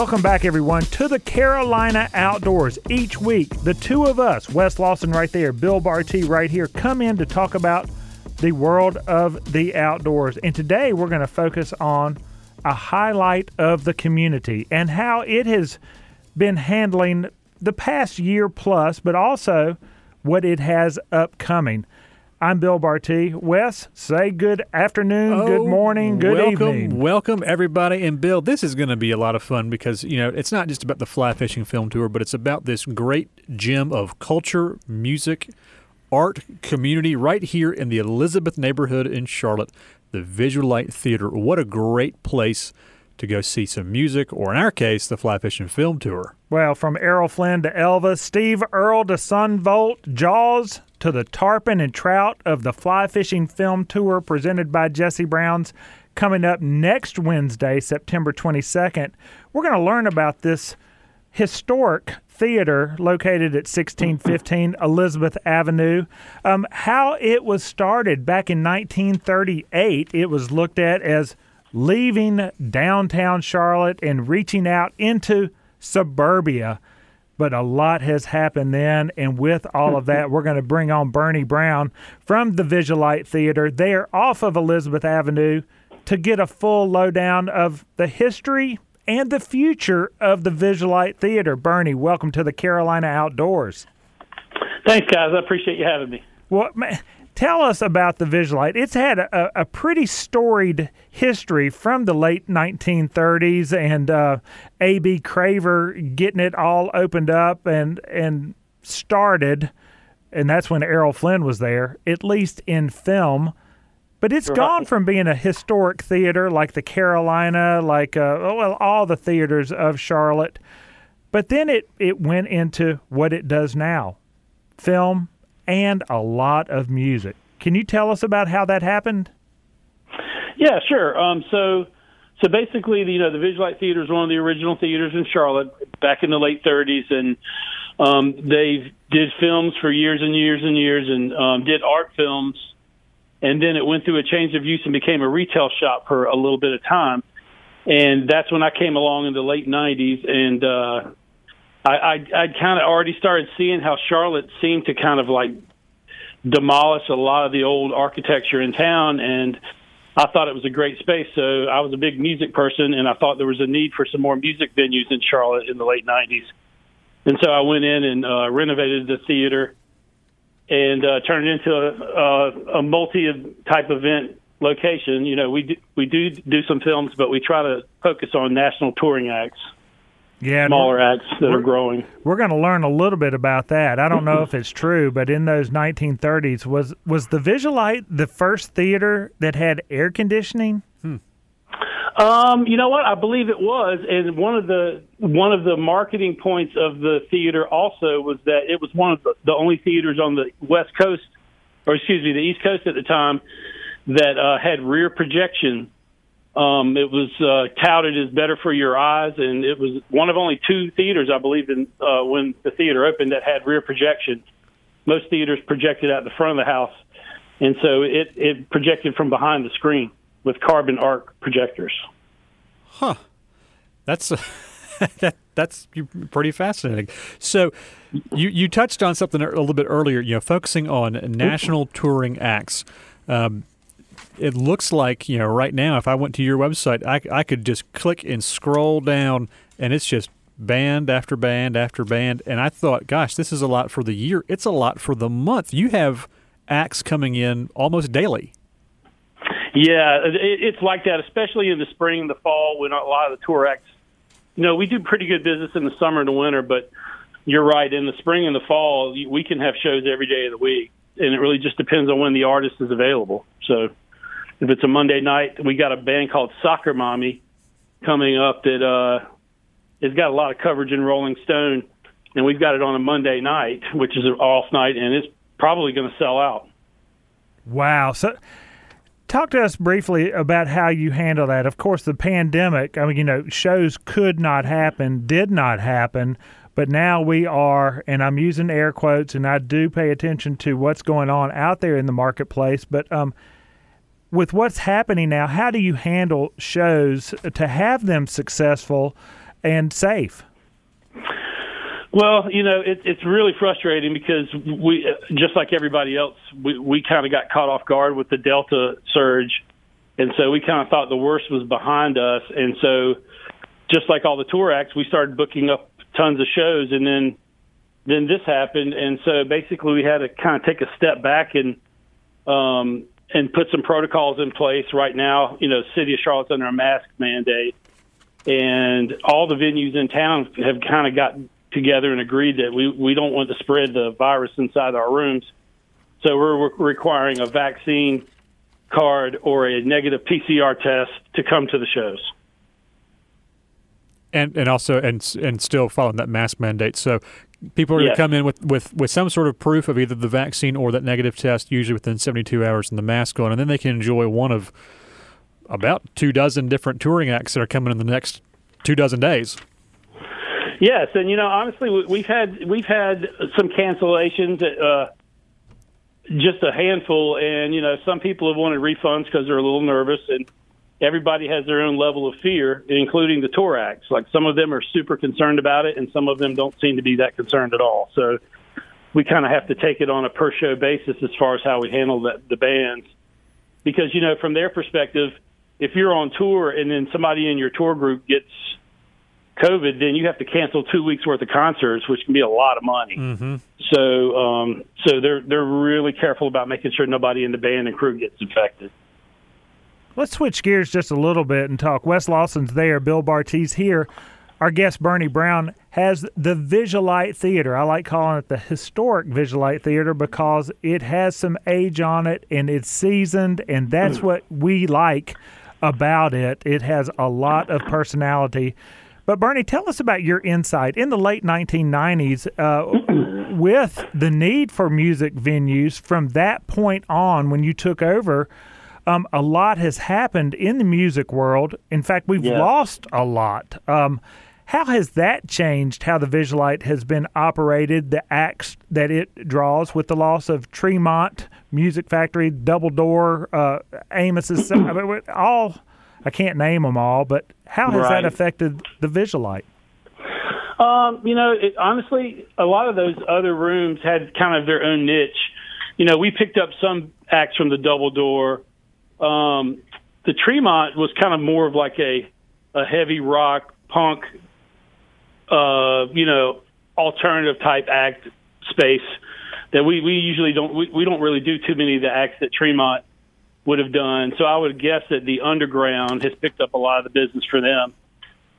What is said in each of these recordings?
Welcome back, everyone, to the Carolina Outdoors. Each week, the two of us, Wes Lawson right there, Bill Barty right here, come in to talk about the world of the outdoors. And today, we're going to focus on a highlight of the community and how it has been handling the past year plus, but also what it has upcoming. I'm Bill Barty. Wes, say good afternoon, good oh, morning, good Oh, welcome, evening. Welcome, everybody. And Bill, this is going to be a lot of fun because, you know, it's not just about the fly fishing film tour, but it's about this great gem of culture, music, art, community right here in the Elizabeth neighborhood in Charlotte, the Visualite Theater. What a great place to go see some music, or in our case, the fly fishing film tour. Well, from Errol Flynn to Elva, Steve Earle to Son Volt, Jaws to the tarpon and trout of the fly fishing film tour presented by Jesse Brown's coming up next Wednesday, September 22nd. We're going to learn about this historic theater located at 1615 Elizabeth Avenue. Um, how it was started back in 1938, it was looked at as leaving downtown Charlotte and reaching out into suburbia. But a lot has happened then, and with all of that, we're going to bring on Bernie Brown from the Visualite Theater. They are off of Elizabeth Avenue to get a full lowdown of the history and the future of the Visualite Theater. Bernie, welcome to the Carolina Outdoors. Thanks, guys. I appreciate you having me. Well, tell us about the Visualite. It's had a, a pretty storied history from the late 1930s, and uh, A.B. Craver getting it all opened up and and started, and that's when Errol Flynn was there, at least in film. But it's gone from being a historic theater like the Carolina, like uh, well, all the theaters of Charlotte. But then it, it went into what it does now film and a lot of music. Can you tell us about how that happened? Yeah, sure. Um, so, so basically, you know, the Visualite Theater is one of the original theaters in Charlotte back in the late '30s, and um, they did films for years and years and years, and um, did art films, and then it went through a change of use and became a retail shop for a little bit of time, and that's when I came along in the late '90s, and uh, I, I, I kind of already started seeing how Charlotte seemed to kind of like demolish a lot of the old architecture in town and I thought it was a great space. So I was a big music person and I thought there was a need for some more music venues in Charlotte in the late 90s. And so I went in and uh, renovated the theater and uh, turned it into a, a, a multi type event location. You know, we do, we do do some films, but we try to focus on national touring acts, Yeah, smaller acts that are growing. we're going to learn a little bit about that. I don't know if it's true, but in those 1930s, was was the Visualite the first theater that had air conditioning? Um, you know what? I believe it was, and one of the one of the marketing points of the theater also was that it was one of the, the only theaters on the West Coast, or excuse me, the East Coast at the time that uh, had rear projection. Um, it was uh, touted as better for your eyes, and it was one of only two theaters, I believe, in uh, when the theater opened that had rear projection. Most theaters projected out the front of the house, and so it it projected from behind the screen with carbon arc projectors. Huh. That's that, that's pretty fascinating. So, you you touched on something a little bit earlier. You know, focusing on national touring acts. Um, it looks like you know right now. If I went to your website, I I could just click and scroll down, and it's just band after band after band. And I thought, gosh, this is a lot for the year. It's a lot for the month. You have acts coming in almost daily. Yeah, it's like that, especially in the spring and the fall when a lot of the tour acts. You know, we do pretty good business in the summer and the winter, but you're right. In the spring and the fall, we can have shows every day of the week, and it really just depends on when the artist is available. So, if it's a Monday night, we got a band called Soccer Mommy coming up that uh, has got a lot of coverage in Rolling Stone, and we've got it on a Monday night, which is an off night, and it's probably going to sell out. Wow. So talk to us briefly about how you handle that. Of course, the pandemic, I mean, you know, shows could not happen, did not happen, but now we are, and I'm using air quotes, and I do pay attention to what's going on out there in the marketplace. But um, with what's happening now, how do you handle shows to have them successful and safe? Well, you know, it, it's really frustrating because we, just like everybody else, we, we kind of got caught off guard with the Delta surge. And so we kind of thought the worst was behind us. And so, just like all the tour acts, we started booking up tons of shows. And then, then this happened. And so basically, we had to kind of take a step back and, um, and put some protocols in place right now. You know, city of Charlotte's under a mask mandate, and all the venues in town have kind of gotten together and agreed that we, we don't want to spread the virus inside our rooms. So we're re- requiring a vaccine card or a negative PCR test to come to the shows. And and also and and still following that mask mandate. So people are going to come in with, with, with some sort of proof of either the vaccine or that negative test, usually within 72 hours, and the mask on, and then they can enjoy one of about two dozen different touring acts that are coming in the next two dozen days. Yes, and you know, honestly, we- we've had we've had some cancellations, uh, just a handful, and you know, some people have wanted refunds because they're a little nervous, and everybody has their own level of fear, including the tour acts. Like some of them are super concerned about it, and some of them don't seem to be that concerned at all. So we kind of have to take it on a per show basis as far as how we handle the, the bands, because you know, from their perspective, if you're on tour and then somebody in your tour group gets COVID, then you have to cancel two weeks worth of concerts, which can be a lot of money. Mm-hmm. So, um, so they're they're really careful about making sure nobody in the band and crew gets infected. Let's switch gears just a little bit and talk. Wes Lawson's there, Bill Bart's here. Our guest Bernie Brown has the Visualite Theater. I like calling it the historic Visualite Theater because it has some age on it and it's seasoned, and that's what we like about it. It has a lot of personality. But Bernie, tell us about your insight in the late 1990s uh, with the need for music venues. From that point on, when you took over, um, a lot has happened in the music world. In fact, we've Yeah. lost a lot. Um, how has that changed how the Visualite has been operated, the acts that it draws with the loss of Tremont, Music Factory, Double Door, uh, Amos's, I mean, all, I can't name them all, but how has Right. that affected the Visualite? Um, you know, it, honestly, a lot of those other rooms had kind of their own niche. You know, we picked up some acts from the Double Door. Um, the Tremont was kind of more of like a a heavy rock punk, uh, you know, alternative type act space that we we usually don't we, we don't really do too many of the acts that Tremont would have done. So I would guess that the underground has picked up a lot of the business for them.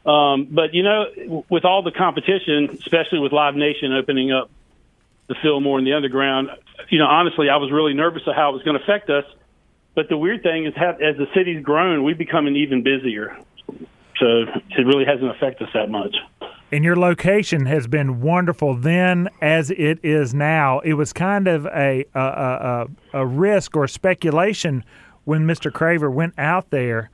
Um, but you know, with all the competition, especially with Live Nation opening up the Fillmore and the Underground, you know, honestly, I was really nervous of how it was going to affect us. But the weird thing is, as the city's grown, we've become an even busier. So it really hasn't affected us that much. And your location has been wonderful then as it is now. It was kind of a a, a, a risk or speculation when Mr. Craver went out there.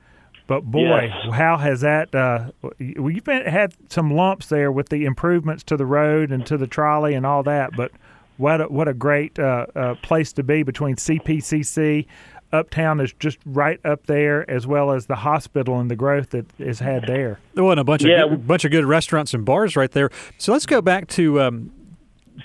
But boy, Yes. how has that? Uh, you've been, had some lumps there with the improvements to the road and to the trolley and all that. But what a, what a great uh, uh, place to be between CPCC. Uptown is just right up there, as well as the hospital and the growth that is had there. There wasn't a bunch Yeah. of good, bunch of good restaurants and bars right there. So let's go back to um,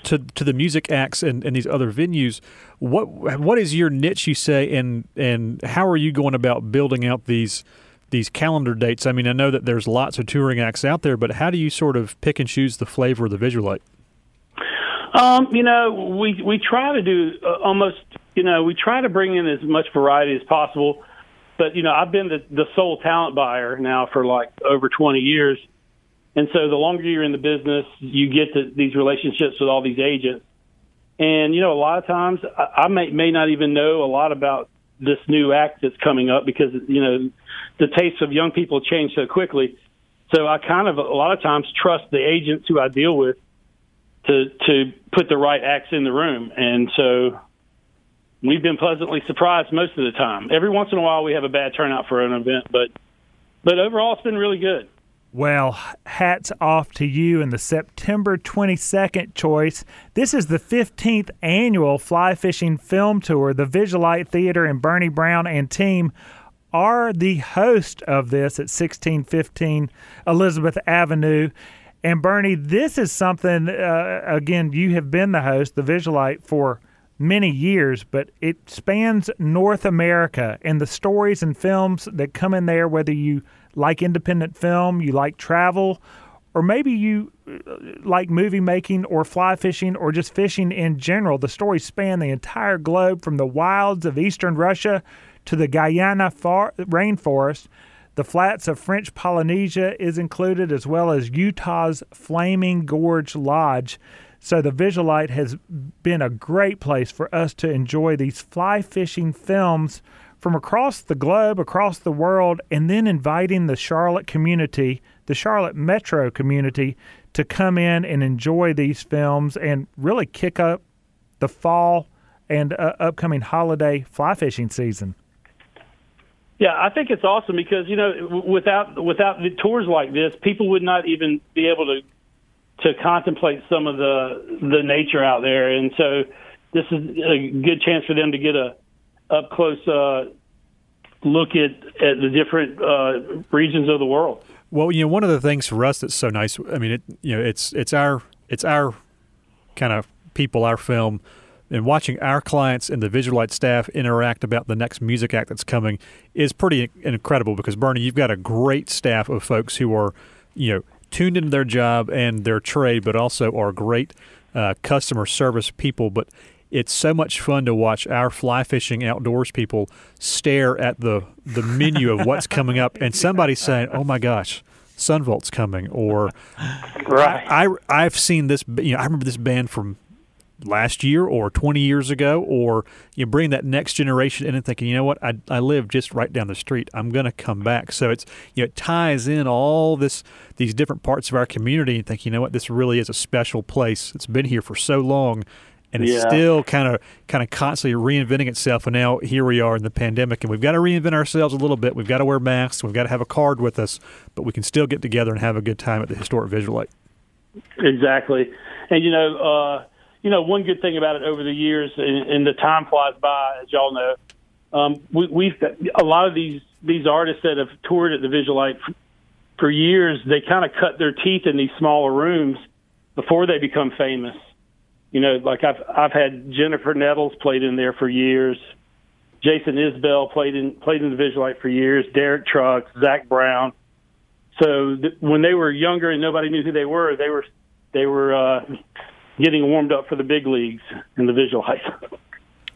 to to the music acts and, and these other venues. What what is your niche? You say, and and how are you going about building out these these calendar dates? I mean, I know that there's lots of touring acts out there, but how do you sort of pick and choose the flavor of the visualite? Um, you know, we we try to do uh, almost, you know, we try to bring in as much variety as possible. But you know, I've been the, the sole talent buyer now for like over 20 years, and so the longer you're in the business, you get to these relationships with all these agents. And you know, a lot of times I, I may may not even know a lot about this new act that's coming up because you know the tastes of young people change so quickly. So I kind of a lot of times trust the agents who I deal with to to put the right acts in the room, and so we've been pleasantly surprised most of the time. Every once in a while, we have a bad turnout for an event, but but overall, it's been really good. Well, hats off to you and the September 22nd choice. This is the 15th annual Fly Fishing Film Tour. The Visualite Theater and Bernie Brown and team are the host of this at 1615 Elizabeth Avenue. And Bernie, this is something, uh, again, you have been the host, the Visualite, for many years, but it spans North America and the stories and films that come in there, whether you like independent film, you like travel, or maybe you uh, like movie making or fly fishing or just fishing in general. The stories span the entire globe from the wilds of eastern Russia to the Guyana far- rainforest. The flats of French Polynesia is included, as well as Utah's Flaming Gorge Lodge. So the Visualite has been a great place for us to enjoy these fly fishing films from across the globe, across the world, and then inviting the Charlotte community, the Charlotte metro community, to come in and enjoy these films and really kick up the fall and uh, upcoming holiday fly fishing season. Yeah, I think it's awesome because you know without without the tours like this, people would not even be able to to contemplate some of the the nature out there, and so this is a good chance for them to get a up close uh, look at at the different uh, regions of the world. Well, you know, one of the things for us that's so nice. I mean, it you know, it's it's our it's our kind of people, our film and watching our clients and the Visualite staff interact about the next music act that's coming is pretty incredible because Bernie, you've got a great staff of folks who are, you know, tuned into their job and their trade, but also are great uh, customer service people. But it's so much fun to watch our fly fishing outdoors people stare at the the menu of what's coming up and somebody saying, "Oh my gosh." Son Volt's coming, or right. I, I I've seen this. You know, I remember this band from last year or 20 years ago, or you bring that next generation in and thinking, you know what, I, I live just right down the street. I'm going to come back. So it's you know it ties in all this these different parts of our community and think, you know what, this really is a special place. It's been here for so long. And it's Yeah. still kind of, kind of constantly reinventing itself. And now here we are in the pandemic, and we've got to reinvent ourselves a little bit. We've got to wear masks. We've got to have a card with us, but we can still get together and have a good time at the historic Visualite. Exactly, and you know, uh, you know, one good thing about it over the years, and, and the time flies by, as y'all know. Um, we, we've got a lot of these these artists that have toured at the Visualite for, for years. They kind of cut their teeth in these smaller rooms before they become famous. You know, like I've I've had Jennifer Nettles played in there for years. Jason Isbell played in played in the Visualite for years. Derek Trucks, Zac Brown. So th- when they were younger and nobody knew who they were, they were they were uh, getting warmed up for the big leagues in the Visualite.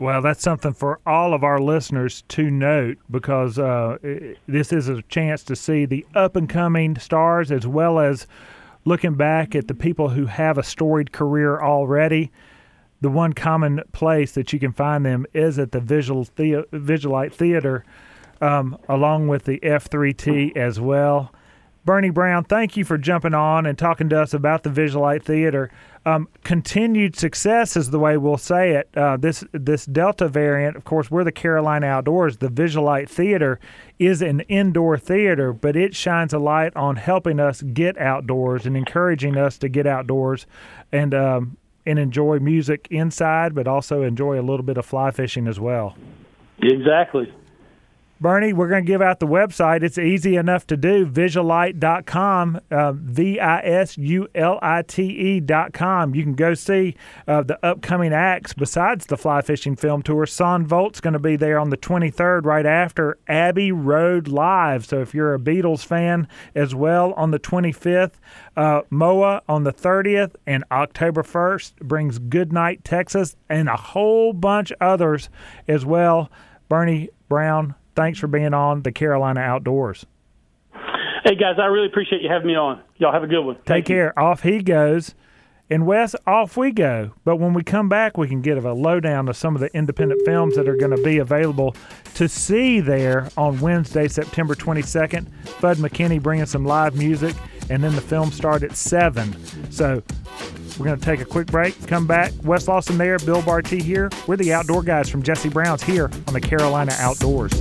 Well, that's something for all of our listeners to note because uh, this is a chance to see the up and coming stars as well as looking back at the people who have a storied career already. The one common place that you can find them is at the Visual the- Visualite Theater, um, along with the F3T as well. Bernie Brown, thank you for jumping on and talking to us about the Visualite Theater. Um, continued success is the way we'll say it. Uh, this this Delta variant, of course, we're the Carolina Outdoors. The Visualite Theater is an indoor theater, but it shines a light on helping us get outdoors and encouraging us to get outdoors and um, and enjoy music inside, but also enjoy a little bit of fly fishing as well. exactly. Bernie, we're going to give out the website. It's easy enough to do. Visualite.com, uh, V I S U L I T E.com. You can go see uh, the upcoming acts besides the fly fishing film tour. Son Volt's going to be there on the 23rd, right after Abbey Road Live. So if you're a Beatles fan as well, on the 25th, uh, MOA on the 30th, and October 1st brings Goodnight Texas and a whole bunch others as well. Bernie Brown, thanks for being on the Carolina Outdoors. Hey guys, I really appreciate you having me on. Y'all have a good one. Take Thank you. care. Off he goes. And Wes, off we go. But when we come back, we can get a lowdown of some of the independent films that are going to be available to see there on Wednesday, September 22nd. Bud McKinney bringing some live music, and then the film start at 7. So we're going to take a quick break, come back. Wes Lawson there, Bill Barty here. We're the outdoor guys from Jesse Brown's here on the Carolina Outdoors.